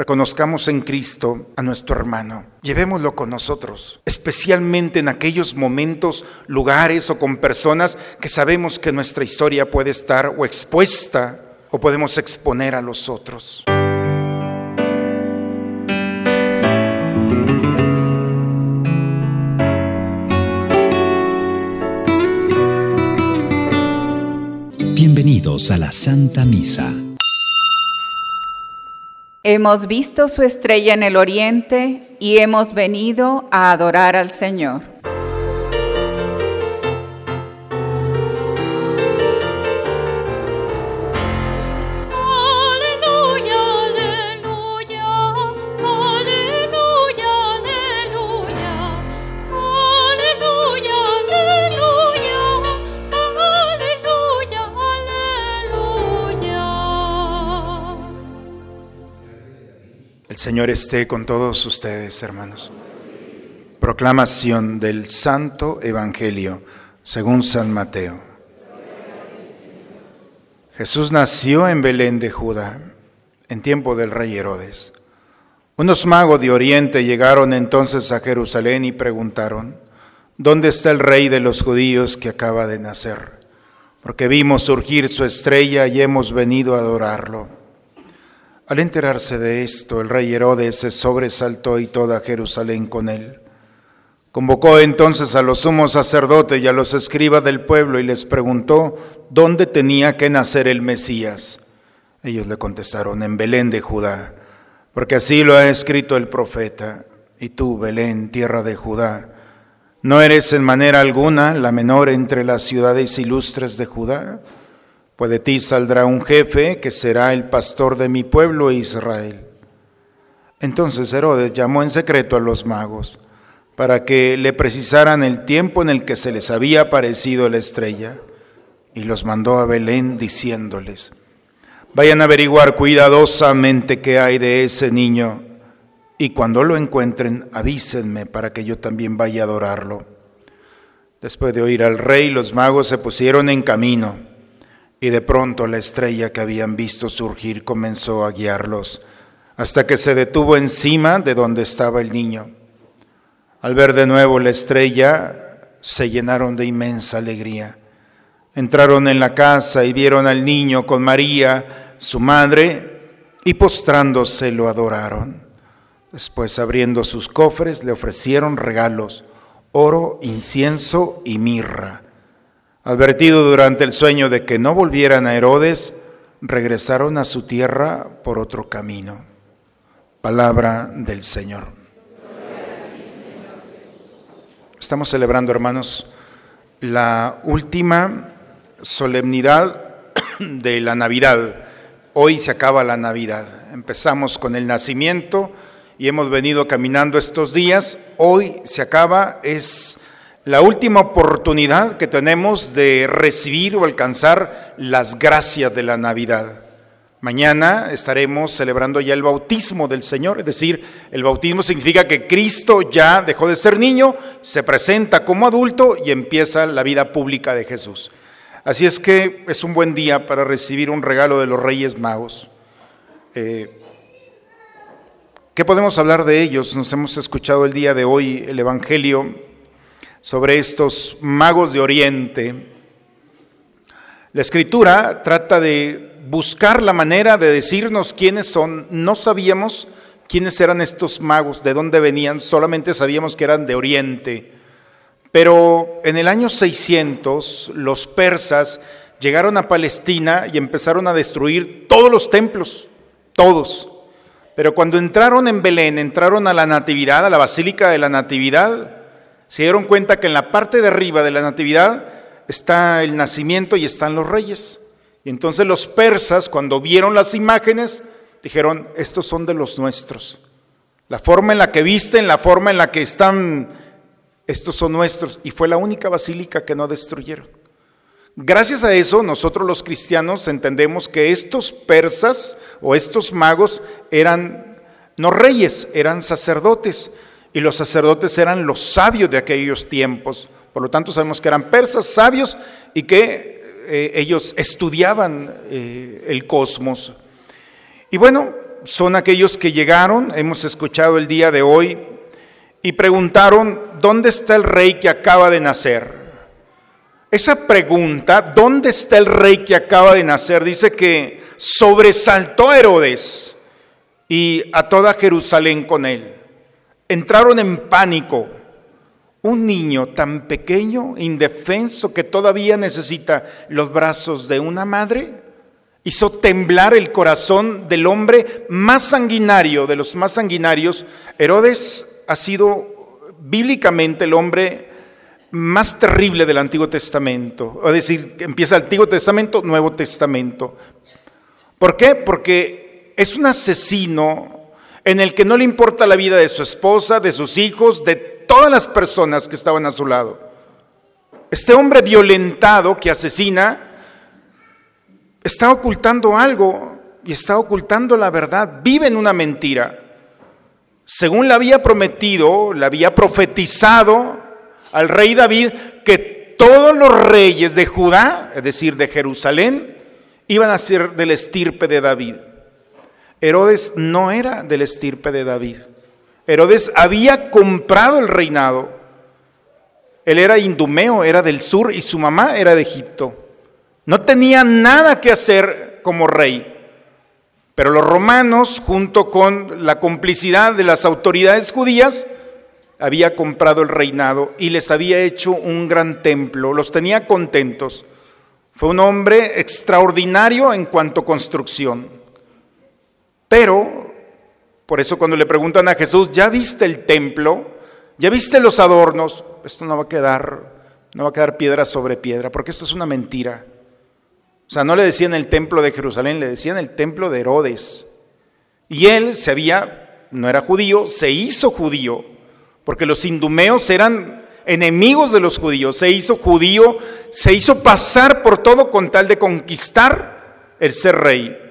Reconozcamos en Cristo a nuestro hermano. Llevémoslo con nosotros, especialmente en aquellos momentos, lugares o con personas que sabemos que nuestra historia puede estar o expuesta o podemos exponer a los otros. Bienvenidos a la Santa Misa. Hemos visto su estrella en el oriente y hemos venido a adorar al Señor. Señor esté con todos ustedes, hermanos. Proclamación del Santo Evangelio según San Mateo. Jesús nació en Belén de Judá, en tiempo del rey Herodes. Unos magos de Oriente llegaron entonces a Jerusalén y preguntaron, ¿dónde está el rey de los judíos que acaba de nacer? Porque vimos surgir su estrella y hemos venido a adorarlo. Al enterarse de esto, el rey Herodes se sobresaltó y toda Jerusalén con él. Convocó entonces a los sumos sacerdotes y a los escribas del pueblo y les preguntó dónde tenía que nacer el Mesías. Ellos le contestaron, en Belén de Judá, porque así lo ha escrito el profeta. Y tú, Belén, tierra de Judá, ¿no eres en manera alguna la menor entre las ciudades ilustres de Judá? Pues de ti saldrá un jefe que será el pastor de mi pueblo Israel. Entonces Herodes llamó en secreto a los magos para que le precisaran el tiempo en el que se les había aparecido la estrella y los mandó a Belén diciéndoles, vayan a averiguar cuidadosamente qué hay de ese niño y cuando lo encuentren avísenme para que yo también vaya a adorarlo. Después de oír al rey, los magos se pusieron en camino y de pronto la estrella que habían visto surgir comenzó a guiarlos hasta que se detuvo encima de donde estaba el niño. Al ver de nuevo la estrella, se llenaron de inmensa alegría. Entraron en la casa y vieron al niño con María, su madre, y postrándose lo adoraron. Después, abriendo sus cofres, le ofrecieron regalos, oro, incienso y mirra. Advertido durante el sueño de que no volvieran a Herodes, regresaron a su tierra por otro camino. Palabra del Señor. Estamos celebrando, hermanos, la última solemnidad de la Navidad. Hoy se acaba la Navidad. Empezamos con el nacimiento y hemos venido caminando estos días. Hoy se acaba, es la última oportunidad que tenemos de recibir o alcanzar las gracias de la Navidad. Mañana estaremos celebrando ya el bautismo del Señor, es decir, el bautismo significa que Cristo ya dejó de ser niño, se presenta como adulto y empieza la vida pública de Jesús. Así es que es un buen día para recibir un regalo de los Reyes Magos. Eh, ¿Qué podemos hablar de ellos? Nos hemos escuchado el día de hoy el Evangelio sobre estos magos de Oriente. La escritura trata de buscar la manera de decirnos quiénes son. No sabíamos quiénes eran estos magos, de dónde venían, solamente sabíamos que eran de Oriente. Pero en el año 600 los persas llegaron a Palestina y empezaron a destruir todos los templos, todos. Pero cuando entraron en Belén, entraron a la Natividad, a la Basílica de la Natividad, se dieron cuenta que en la parte de arriba de la natividad está el nacimiento y están los reyes. Y entonces los persas, cuando vieron las imágenes, dijeron, estos son de los nuestros. La forma en la que visten, la forma en la que están, estos son nuestros. Y fue la única basílica que no destruyeron. Gracias a eso, nosotros los cristianos entendemos que estos persas o estos magos eran no reyes, eran sacerdotes y los sacerdotes eran los sabios de aquellos tiempos. Por lo tanto, sabemos que eran persas sabios y que eh, ellos estudiaban eh, el cosmos. Y bueno, son aquellos que llegaron, hemos escuchado el día de hoy, y preguntaron, ¿dónde está el rey que acaba de nacer? Esa pregunta, ¿dónde está el rey que acaba de nacer? Dice que sobresaltó a Herodes y a toda Jerusalén con él. Entraron en pánico. Un niño tan pequeño, indefenso, que todavía necesita los brazos de una madre, hizo temblar el corazón del hombre más sanguinario, de los más sanguinarios. Herodes ha sido bíblicamente el hombre más terrible del Antiguo Testamento. Es decir, empieza el Antiguo Testamento, Nuevo Testamento. ¿Por qué? Porque es un asesino en el que no le importa la vida de su esposa, de sus hijos, de todas las personas que estaban a su lado. Este hombre violentado que asesina está ocultando algo y está ocultando la verdad, vive en una mentira. Según le había prometido, le había profetizado al rey David que todos los reyes de Judá, es decir, de Jerusalén, iban a ser del estirpe de David. Herodes no era del estirpe de David. Herodes había comprado el reinado. Él era indumeo, era del sur y su mamá era de Egipto. No tenía nada que hacer como rey. Pero los romanos, junto con la complicidad de las autoridades judías, había comprado el reinado y les había hecho un gran templo, los tenía contentos. Fue un hombre extraordinario en cuanto a construcción. Pero, por eso cuando le preguntan a Jesús, ¿ya viste el templo? ¿Ya viste los adornos? Esto no va a quedar, no va a quedar piedra sobre piedra, porque esto es una mentira. O sea, no le decían el templo de Jerusalén, le decían el templo de Herodes. Y él se había, no era judío, se hizo judío porque los indumeos eran enemigos de los judíos, se hizo judío, se hizo pasar por todo con tal de conquistar el ser rey,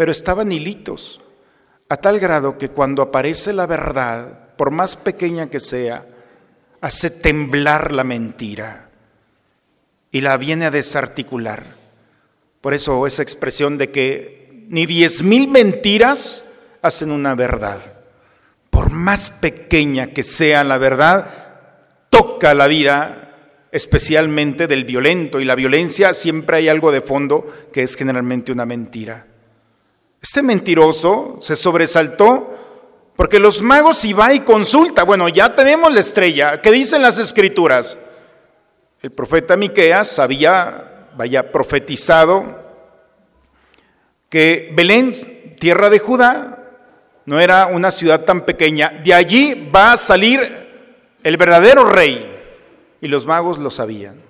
pero estaban hilitos, a tal grado que cuando aparece la verdad, por más pequeña que sea, hace temblar la mentira y la viene a desarticular. Por eso esa expresión de que ni diez mil mentiras hacen una verdad por más pequeña que sea la verdad, toca la vida especialmente del violento y la violencia siempre hay algo de fondo que es generalmente una mentira. Este mentiroso se sobresaltó porque los magos iba y consulta, bueno, ya tenemos la estrella, ¿qué dicen las escrituras? El profeta Miqueas había, vaya, profetizado que Belén, tierra de Judá, no era una ciudad tan pequeña. De allí va a salir el verdadero rey. Y los magos lo sabían.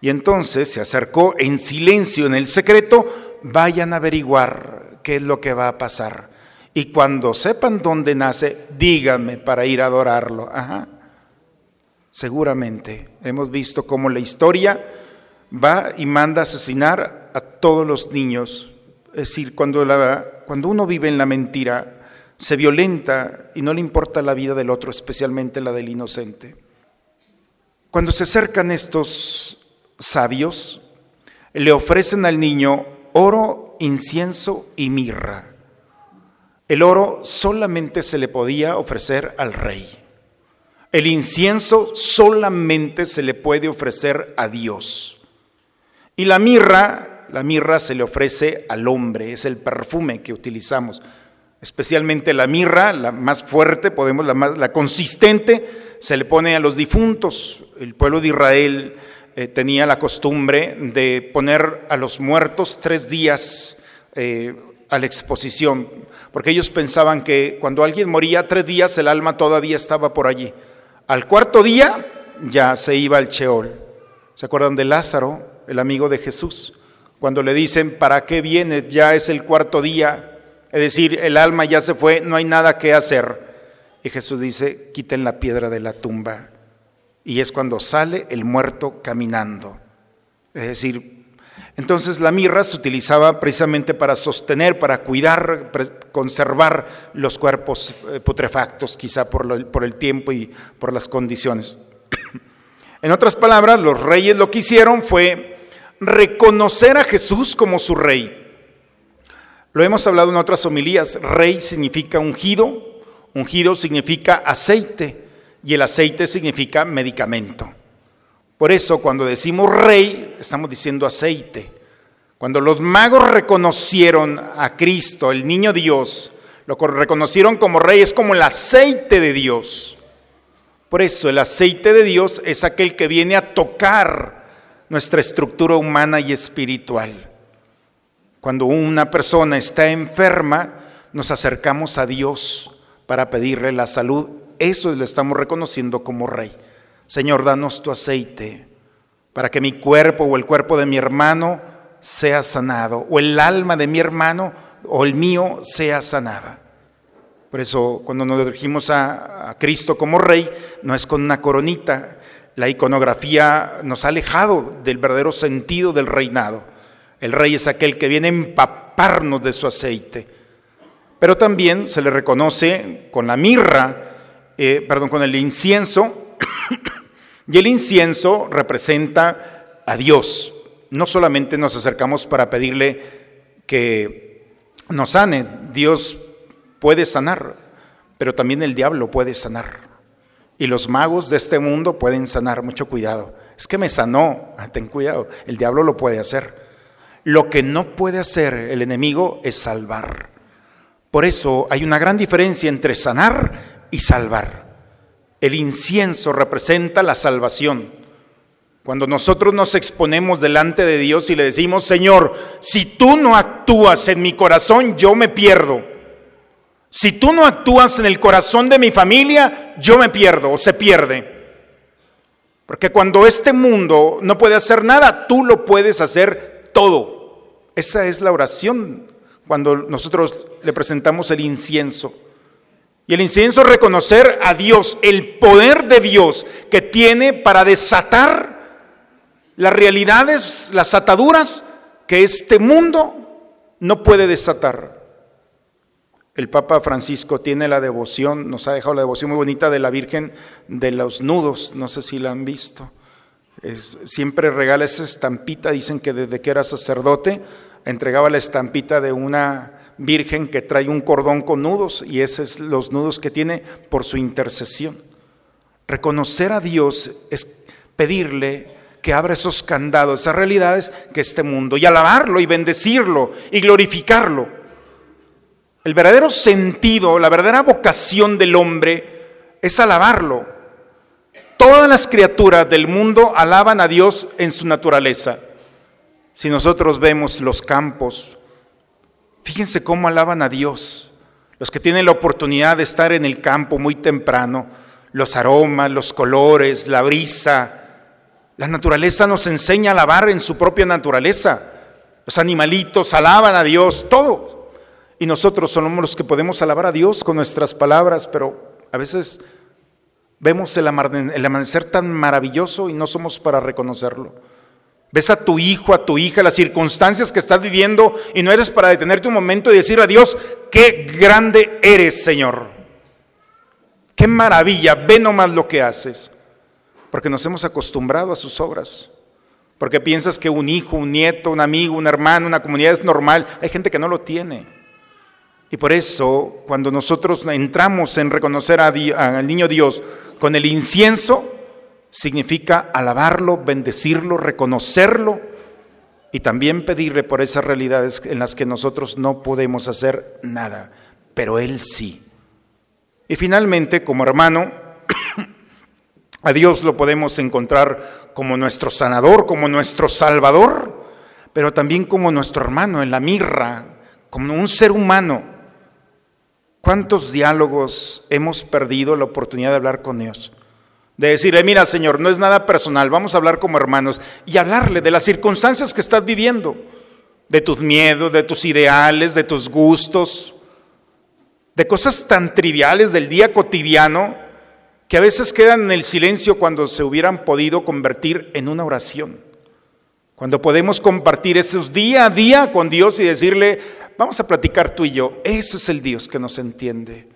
Y entonces se acercó en silencio, en el secreto, vayan a averiguar qué es lo que va a pasar. Y cuando sepan dónde nace, díganme para ir a adorarlo. Seguramente hemos visto cómo la historia va y manda asesinar a todos los niños. Es decir, cuando, cuando uno vive en la mentira, se violenta y no le importa la vida del otro, especialmente la del inocente. Cuando se acercan estos sabios, le ofrecen al niño oro, incienso y mirra. El oro solamente se le podía ofrecer al rey. El incienso solamente se le puede ofrecer a Dios. Y la mirra, la mirra se le ofrece al hombre, es el perfume que utilizamos especialmente la mirra, la más fuerte, podemos, la, más, la consistente, se le pone a los difuntos. El pueblo de Israel eh, tenía la costumbre de poner a los muertos tres días eh, a la exposición, porque ellos pensaban que cuando alguien moría tres días el alma todavía estaba por allí. Al cuarto día ya se iba al Cheol. ¿Se acuerdan de Lázaro, el amigo de Jesús? Cuando le dicen, ¿para qué viene? Ya es el cuarto día, es decir, el alma ya se fue, no hay nada que hacer. Y Jesús dice, quiten la piedra de la tumba. Y es cuando sale el muerto caminando. Es decir, entonces la mirra se utilizaba precisamente para sostener, para cuidar, conservar los cuerpos eh, putrefactos, quizá por, por el tiempo y por las condiciones. En otras palabras, los reyes lo que hicieron fue reconocer a Jesús como su rey. Lo hemos hablado en otras homilías, rey significa ungido, ungido significa aceite y el aceite significa medicamento. Por eso cuando decimos rey, estamos diciendo aceite. Cuando los magos reconocieron a Cristo, el niño Dios, lo reconocieron como rey, es como el aceite de Dios. Por eso el aceite de Dios es aquel que viene a tocar nuestra estructura humana y espiritual. Cuando una persona está enferma, nos acercamos a Dios para pedirle la salud. Eso lo estamos reconociendo como rey. Señor, danos tu aceite para que mi cuerpo o el cuerpo de mi hermano sea sanado, o el alma de mi hermano o el mío sea sanada. Por eso cuando nos dirigimos a, Cristo como Rey, no es con una coronita. La iconografía nos ha alejado del verdadero sentido del reinado. El Rey es aquel que viene a empaparnos de su aceite. Pero también se le reconoce con la mirra, eh, perdón, con el incienso. y el incienso representa a Dios. No solamente nos acercamos para pedirle que nos sane, Dios puede sanar, pero también el diablo puede sanar. Y los magos de este mundo pueden sanar, mucho cuidado. Es que me sanó, ah, ten cuidado, el diablo lo puede hacer. Lo que no puede hacer el enemigo es salvar. Por eso hay una gran diferencia entre sanar y salvar. El incienso representa la salvación. Cuando nosotros nos exponemos delante de Dios y le decimos, Señor, si tú no actúas en mi corazón, yo me pierdo. Si tú no actúas en el corazón de mi familia, yo me pierdo o se pierde. Porque cuando este mundo no puede hacer nada, tú lo puedes hacer todo. Esa es la oración cuando nosotros le presentamos el incienso. Y el incienso es reconocer a Dios, el poder de Dios que tiene para desatar las realidades, las ataduras que este mundo no puede desatar. El Papa Francisco tiene la devoción, nos ha dejado la devoción muy bonita de la Virgen de los Nudos, no sé si la han visto. siempre regala esa estampita, dicen que desde que era sacerdote entregaba la estampita de una Virgen que trae un cordón con nudos y esos es los nudos que tiene por su intercesión. Reconocer a Dios es pedirle que abra esos candados, esas realidades que este mundo, y alabarlo y bendecirlo y glorificarlo. El verdadero sentido, la verdadera vocación del hombre es alabarlo. Todas las criaturas del mundo alaban a Dios en su naturaleza. Si nosotros vemos los campos, fíjense cómo alaban a Dios. Los que tienen la oportunidad de estar en el campo muy temprano, los aromas, los colores, la brisa. La naturaleza nos enseña a alabar en su propia naturaleza. Los animalitos alaban a Dios, todo. Y nosotros somos los que podemos alabar a Dios con nuestras palabras, pero a veces vemos el, amanecer tan maravilloso y no somos para reconocerlo. Ves a tu hijo, a tu hija, las circunstancias que estás viviendo y no eres para detenerte un momento y decir a Dios, qué grande eres, Señor. Qué maravilla, ve nomás lo que haces. Porque nos hemos acostumbrado a sus obras. Porque piensas que un hijo, un nieto, un amigo, un hermano, una comunidad es normal. Hay gente que no lo tiene. Y por eso, cuando nosotros entramos en reconocer al niño Dios con el incienso, significa alabarlo, bendecirlo, reconocerlo y también pedirle por esas realidades en las que nosotros no podemos hacer nada, pero Él sí. Y finalmente, como hermano, a Dios lo podemos encontrar como nuestro sanador, como nuestro salvador, pero también como nuestro hermano en la mirra, como un ser humano ¿Cuántos diálogos hemos perdido la oportunidad de hablar con Dios? De decirle, mira Señor, no es nada personal, vamos a hablar como hermanos y hablarle de las circunstancias que estás viviendo, de tus miedos, de tus ideales, de tus gustos, de cosas tan triviales del día cotidiano que a veces quedan en el silencio cuando se hubieran podido convertir en una oración. Cuando podemos compartir esos día a día con Dios y decirle, Vamos a platicar tú y yo. Ese es el Dios que nos entiende.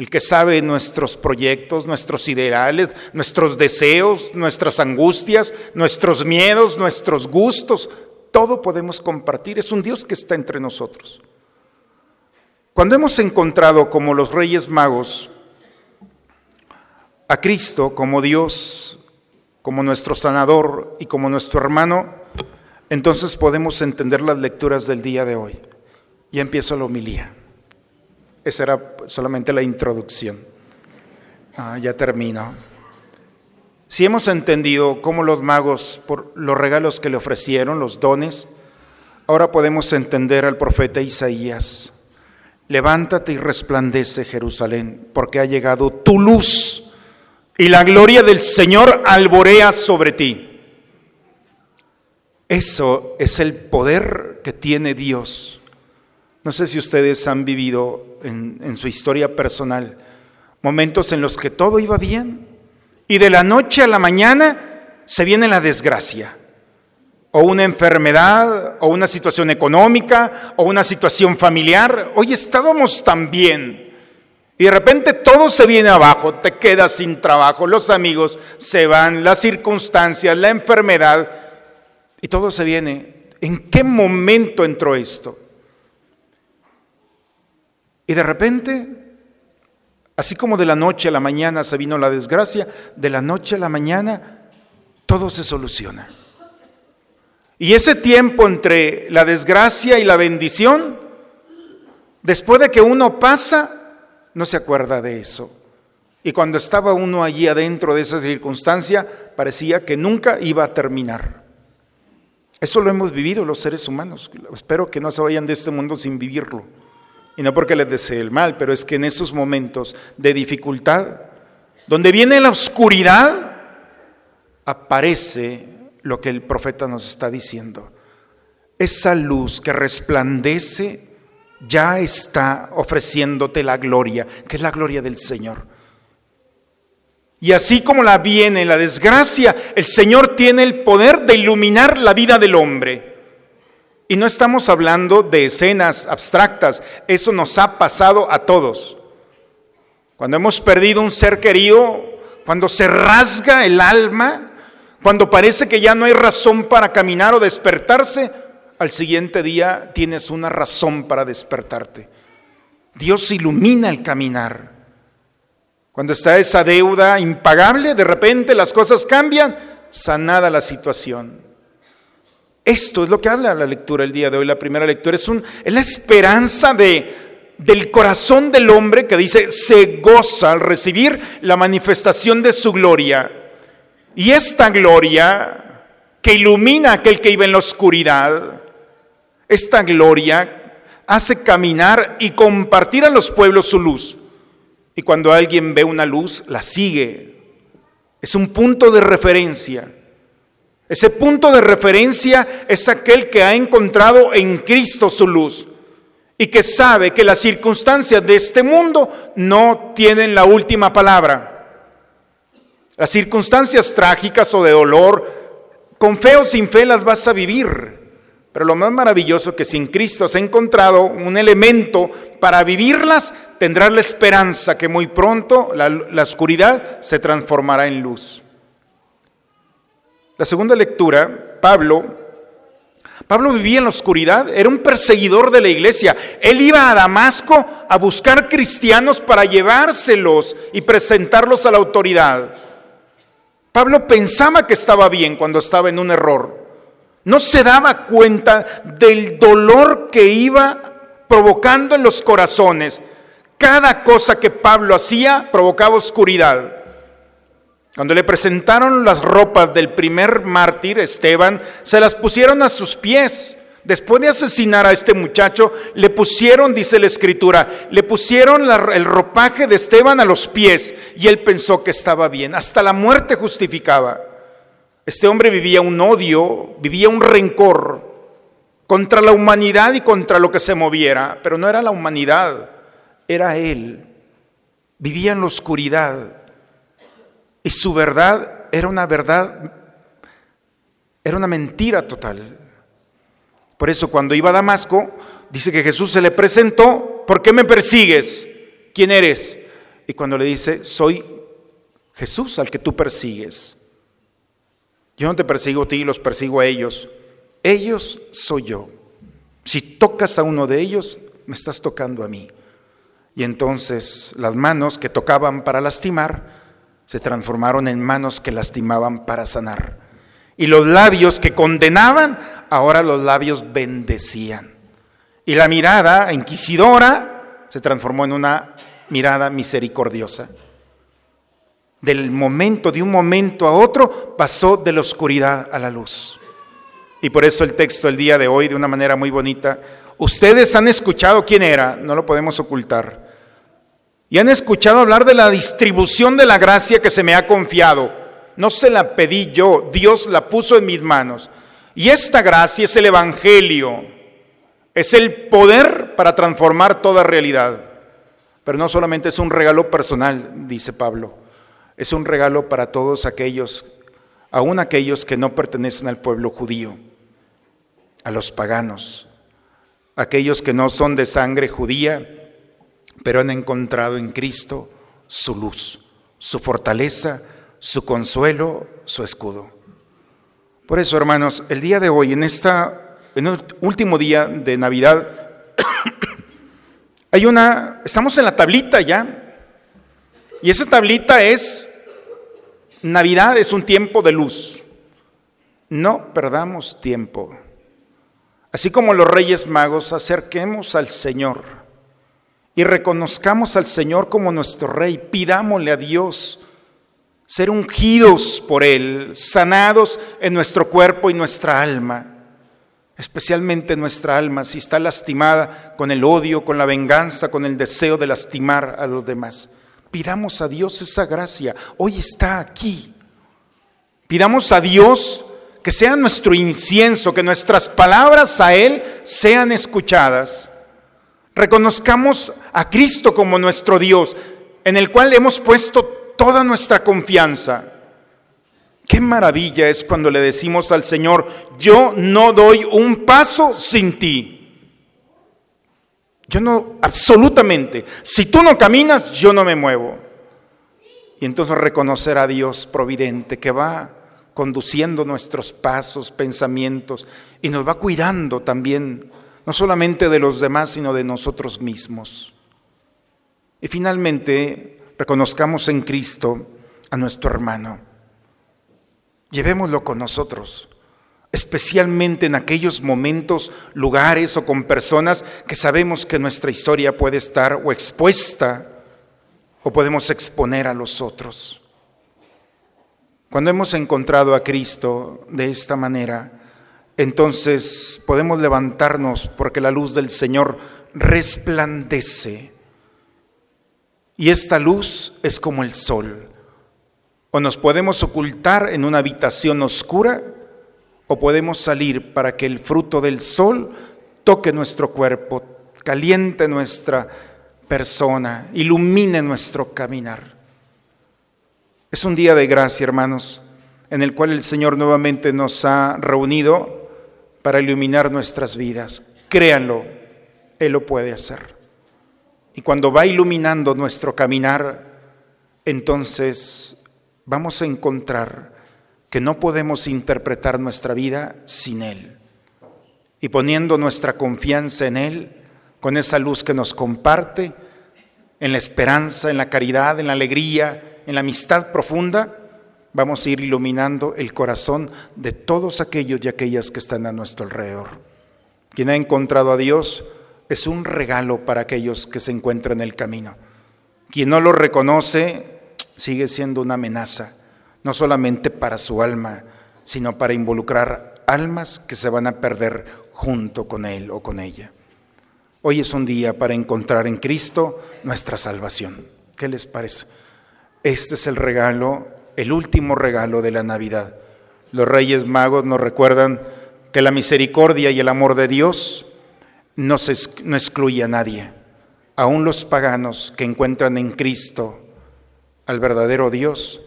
El que sabe nuestros proyectos, nuestros ideales, nuestros deseos, nuestras angustias, nuestros miedos, nuestros gustos. Todo podemos compartir. Es un Dios que está entre nosotros. Cuando hemos encontrado como los reyes magos a Cristo como Dios, como nuestro sanador y como nuestro hermano, entonces podemos entender las lecturas del día de hoy. Y empiezo la homilía. Esa era solamente la introducción. Ah, ya termino. Si hemos entendido cómo los magos, por los regalos que le ofrecieron, los dones, ahora podemos entender al profeta Isaías. Levántate y resplandece Jerusalén, porque ha llegado tu luz y la gloria del Señor alborea sobre ti. Eso es el poder que tiene Dios. No sé si ustedes han vivido en, su historia personal momentos en los que todo iba bien y de la noche a la mañana se viene la desgracia, o una enfermedad, o una situación económica, o una situación familiar. Hoy estábamos tan bien. Y de repente todo se viene abajo, te quedas sin trabajo, los amigos se van, las circunstancias, la enfermedad, y todo se viene. ¿En qué momento entró esto? Y de repente Así como de la noche a la mañana se vino la desgracia, de la noche a la mañana todo se soluciona. Y ese tiempo entre la desgracia y la bendición, después de que uno pasa, no se acuerda de eso. Y cuando estaba uno allí adentro de esa circunstancia, parecía que nunca iba a terminar. Eso lo hemos vivido los seres humanos. Espero que no se vayan de este mundo sin vivirlo. Y no porque les desee el mal, pero es que en esos momentos de dificultad, donde viene la oscuridad, aparece lo que el profeta nos está diciendo. Esa luz que resplandece ya está ofreciéndote la gloria, que es la gloria del Señor. Y así como la viene la desgracia, el Señor tiene el poder de iluminar la vida del hombre. Y no estamos hablando de escenas abstractas, eso nos ha pasado a todos. Cuando hemos perdido un ser querido, cuando se rasga el alma, cuando parece que ya no hay razón para caminar o despertarse, al siguiente día tienes una razón para despertarte. Dios ilumina el caminar. Cuando está esa deuda impagable, de repente las cosas cambian, sanada la situación. Esto es lo que habla la lectura el día de hoy, la primera lectura. Es, un, la esperanza de, del corazón del hombre que dice, se goza al recibir la manifestación de su gloria. Y esta gloria que ilumina a aquel que iba en la oscuridad, esta gloria hace caminar y compartir a los pueblos su luz. Y cuando alguien ve una luz, la sigue. Es un punto de referencia. Ese punto de referencia es aquel que ha encontrado en Cristo su luz y que sabe que las circunstancias de este mundo no tienen la última palabra. Las circunstancias trágicas o de dolor, con fe o sin fe las vas a vivir. Pero lo más maravilloso es que sin Cristo has encontrado un elemento para vivirlas, tendrás la esperanza que muy pronto la, la oscuridad se transformará en luz. La segunda lectura, Pablo, Pablo vivía en la oscuridad, era un perseguidor de la iglesia. Él iba a Damasco a buscar cristianos para llevárselos y presentarlos a la autoridad. Pablo pensaba que estaba bien cuando estaba en un error. No se daba cuenta del dolor que iba provocando en los corazones. Cada cosa que Pablo hacía provocaba oscuridad. Cuando le presentaron las ropas del primer mártir, Esteban, se las pusieron a sus pies. Después de asesinar a este muchacho, le pusieron, dice la escritura, le pusieron el ropaje de Esteban a los pies y él pensó que estaba bien. Hasta la muerte justificaba. Este hombre vivía un odio, vivía un rencor contra la humanidad y contra lo que se moviera, pero no era la humanidad, era él. Vivía en la oscuridad y su verdad era una verdad, era una mentira total. Por eso cuando iba a Damasco, dice que Jesús se le presentó, ¿por qué me persigues? ¿Quién eres? Y cuando le dice, soy Jesús al que tú persigues. Yo no te persigo a ti, los persigo a ellos. Ellos soy yo. Si tocas a uno de ellos, me estás tocando a mí. Y entonces las manos que tocaban para lastimar se transformaron en manos que lastimaban para sanar. Y los labios que condenaban, ahora los labios bendecían. Y la mirada inquisidora se transformó en una mirada misericordiosa. Del momento, de un momento a otro, pasó de la oscuridad a la luz. Y por eso el texto del día de hoy, de una manera muy bonita, ustedes han escuchado quién era, no lo podemos ocultar. Y han escuchado hablar de la distribución de la gracia que se me ha confiado. No se la pedí yo, Dios la puso en mis manos. Y esta gracia es el Evangelio es el poder para transformar toda realidad. Pero no solamente es un regalo personal, dice Pablo, es un regalo para todos aquellos, aún aquellos que no pertenecen al pueblo judío, a los paganos, aquellos que no son de sangre judía, pero han encontrado en Cristo su luz, su fortaleza, su consuelo, su escudo. Por eso, hermanos, el día de hoy, en esta el último día de Navidad, hay una, estamos en la tablita ya, y esa tablita es, Navidad es un tiempo de luz. No perdamos tiempo. Así como los reyes magos, acerquemos al Señor y reconozcamos al Señor como nuestro rey, pidámosle a Dios ser ungidos por Él, sanados en nuestro cuerpo y nuestra alma especialmente nuestra alma, si está lastimada con el odio, con la venganza, con el deseo de lastimar a los demás. Pidamos a Dios esa gracia. Hoy está aquí. Pidamos a Dios que sea nuestro incienso, que nuestras palabras a Él sean escuchadas. Reconozcamos a Cristo como nuestro Dios, en el cual hemos puesto toda nuestra confianza. Qué maravilla es cuando le decimos al Señor, yo no doy un paso sin ti. Yo no, absolutamente. Si tú no caminas, yo no me muevo. Y entonces reconocer a Dios providente que va conduciendo nuestros pasos, pensamientos y nos va cuidando también, no solamente de los demás, sino de nosotros mismos. Y finalmente, reconozcamos en Cristo a nuestro hermano. Llevémoslo con nosotros, especialmente en aquellos momentos, lugares o con personas que sabemos que nuestra historia puede estar o expuesta o podemos exponer a los otros. Cuando hemos encontrado a Cristo de esta manera, entonces podemos levantarnos porque la luz del Señor resplandece. Y esta luz es como el sol o nos podemos ocultar en una habitación oscura o podemos salir para que el fruto del sol toque nuestro cuerpo, caliente nuestra persona, ilumine nuestro caminar. Es un día de gracia, hermanos, en el cual el Señor nuevamente nos ha reunido para iluminar nuestras vidas. Créanlo, Él lo puede hacer. Y cuando va iluminando nuestro caminar, entonces vamos a encontrar que no podemos interpretar nuestra vida sin Él. Y poniendo nuestra confianza en Él, con esa luz que nos comparte, en la esperanza, en la caridad, en la alegría, en la amistad profunda, vamos a ir iluminando el corazón de todos aquellos y aquellas que están a nuestro alrededor. Quien ha encontrado a Dios es un regalo para aquellos que se encuentran en el camino. Quien no lo reconoce sigue siendo una amenaza, no solamente para su alma, sino para involucrar almas que se van a perder junto con él o con ella. Hoy es un día para encontrar en Cristo nuestra salvación. ¿Qué les parece? Este es el regalo, el último regalo de la Navidad. Los Reyes Magos nos recuerdan que la misericordia y el amor de Dios no, se, excluye a nadie. Aún los paganos que encuentran en Cristo al verdadero Dios,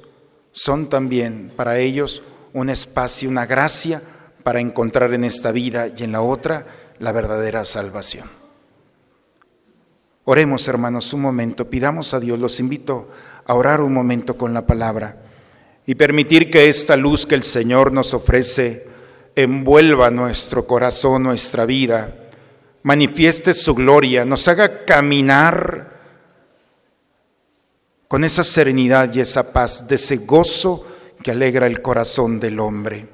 son también para ellos un espacio, una gracia para encontrar en esta vida y en la otra la verdadera salvación. Oremos, hermanos, un momento, pidamos a Dios, los invito a orar un momento con la palabra y permitir que esta luz que el Señor nos ofrece envuelva nuestro corazón, nuestra vida, manifieste su gloria, nos haga caminar con esa serenidad y esa paz, de ese gozo que alegra el corazón del hombre.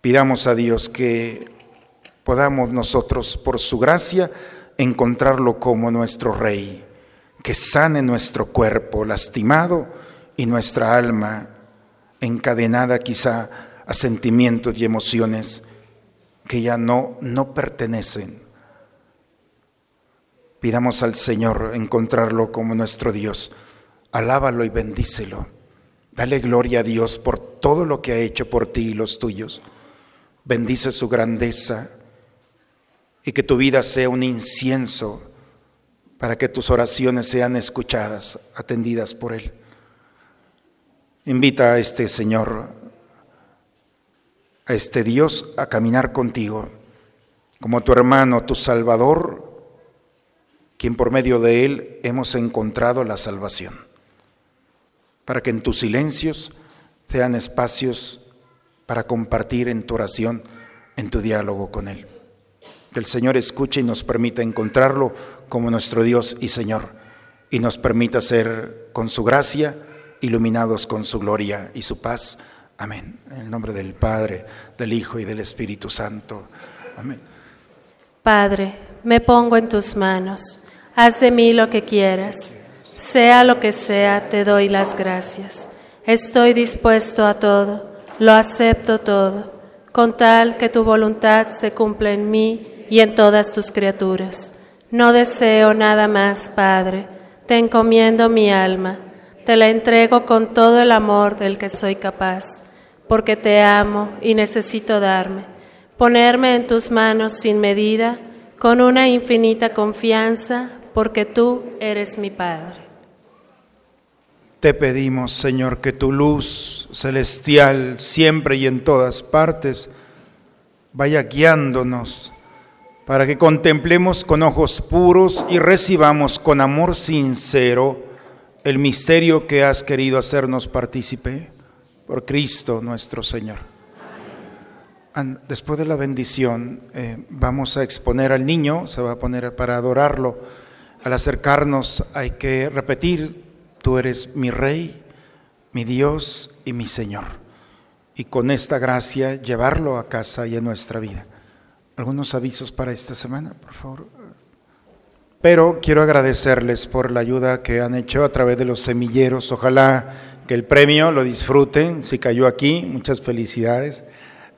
Pidamos a Dios que podamos nosotros, por su gracia, encontrarlo como nuestro Rey, que sane nuestro cuerpo lastimado y nuestra alma encadenada quizá a sentimientos y emociones que ya no, no pertenecen. Pidamos al Señor encontrarlo como nuestro Dios. Alábalo y bendícelo. Dale gloria a Dios por todo lo que ha hecho por ti y los tuyos. Bendice su grandeza y que tu vida sea un incienso para que tus oraciones sean escuchadas, atendidas por Él. Invita a este Señor, a este Dios, a caminar contigo, como tu hermano, tu Salvador, quien por medio de Él hemos encontrado la salvación, para que en tus silencios sean espacios para compartir en tu oración, en tu diálogo con Él. Que el Señor escuche y nos permita encontrarlo como nuestro Dios y Señor, y nos permita ser con su gracia iluminados con su gloria y su paz. Amén. En el nombre del Padre, del Hijo y del Espíritu Santo. Amén. Padre, me pongo en tus manos. Haz de mí lo que quieras. Sea lo que sea, te doy las gracias. Estoy dispuesto a todo, lo acepto todo, con tal que tu voluntad se cumpla en mí y en todas tus criaturas. No deseo nada más, Padre. Te encomiendo mi alma te la entrego con todo el amor del que soy capaz, porque te amo y necesito darme, ponerme en tus manos sin medida, con una infinita confianza, porque tú eres mi Padre. Te pedimos, Señor, que tu luz celestial siempre y en todas partes vaya guiándonos para que contemplemos con ojos puros y recibamos con amor sincero el misterio que has querido hacernos partícipe por Cristo nuestro Señor. Después de la bendición eh, vamos a exponer al niño, se va a poner para adorarlo. Al acercarnos hay que repetir, tú eres mi rey, mi Dios y mi Señor. Y con esta gracia llevarlo a casa y a nuestra vida. ¿Algunos avisos para esta semana, por favor? Pero quiero agradecerles por la ayuda que han hecho a través de los semilleros. Ojalá que el premio lo disfruten. Si cayó aquí, muchas felicidades.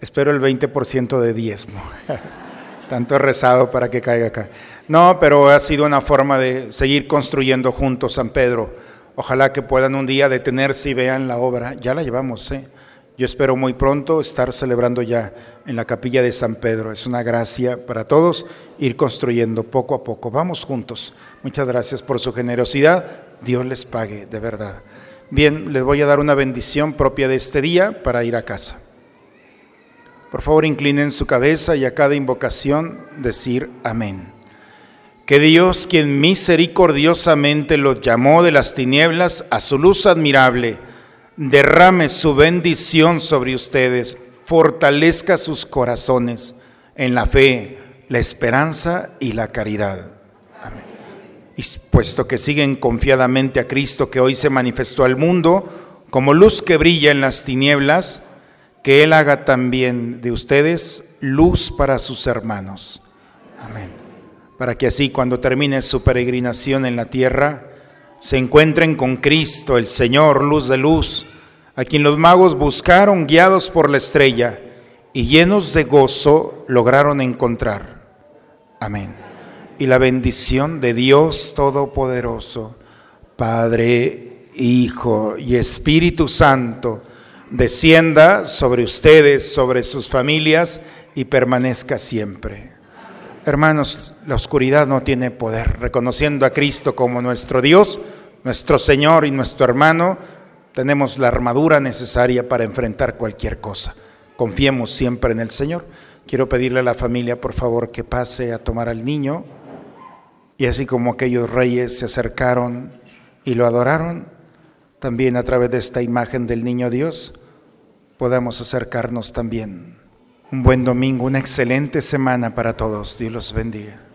Espero el 20% de diezmo. Tanto he rezado para que caiga acá. No, pero ha sido una forma de seguir construyendo juntos San Pedro. Ojalá que puedan un día detenerse y vean la obra. Ya la llevamos, ¿eh? Yo espero muy pronto estar celebrando ya en la capilla de San Pedro. Es una gracia para todos ir construyendo poco a poco. Vamos juntos. Muchas gracias por su generosidad. Dios les pague, de verdad. Bien, les voy a dar una bendición propia de este día para ir a casa. Por favor, inclinen su cabeza y a cada invocación decir amén. Que Dios, quien misericordiosamente los llamó de las tinieblas a su luz admirable, derrame su bendición sobre ustedes, fortalezca sus corazones en la fe, la esperanza y la caridad. Amén. Y puesto que siguen confiadamente a Cristo que hoy se manifestó al mundo como luz que brilla en las tinieblas, que Él haga también de ustedes luz para sus hermanos. Amén. Para que así cuando termine su peregrinación en la tierra, se encuentren con Cristo, el Señor, luz de luz, a quien los magos buscaron guiados por la estrella y llenos de gozo lograron encontrar. Amén. Y la bendición de Dios Todopoderoso, Padre, Hijo y Espíritu Santo, descienda sobre ustedes, sobre sus familias y permanezca siempre. Hermanos, la oscuridad no tiene poder. Reconociendo a Cristo como nuestro Dios, nuestro Señor y nuestro hermano, tenemos la armadura necesaria para enfrentar cualquier cosa. Confiemos siempre en el Señor. Quiero pedirle a la familia, por favor, que pase a tomar al niño. Y así como aquellos reyes se acercaron y lo adoraron, también a través de esta imagen del niño Dios, podamos acercarnos también. Un buen domingo, una excelente semana para todos. Dios los bendiga.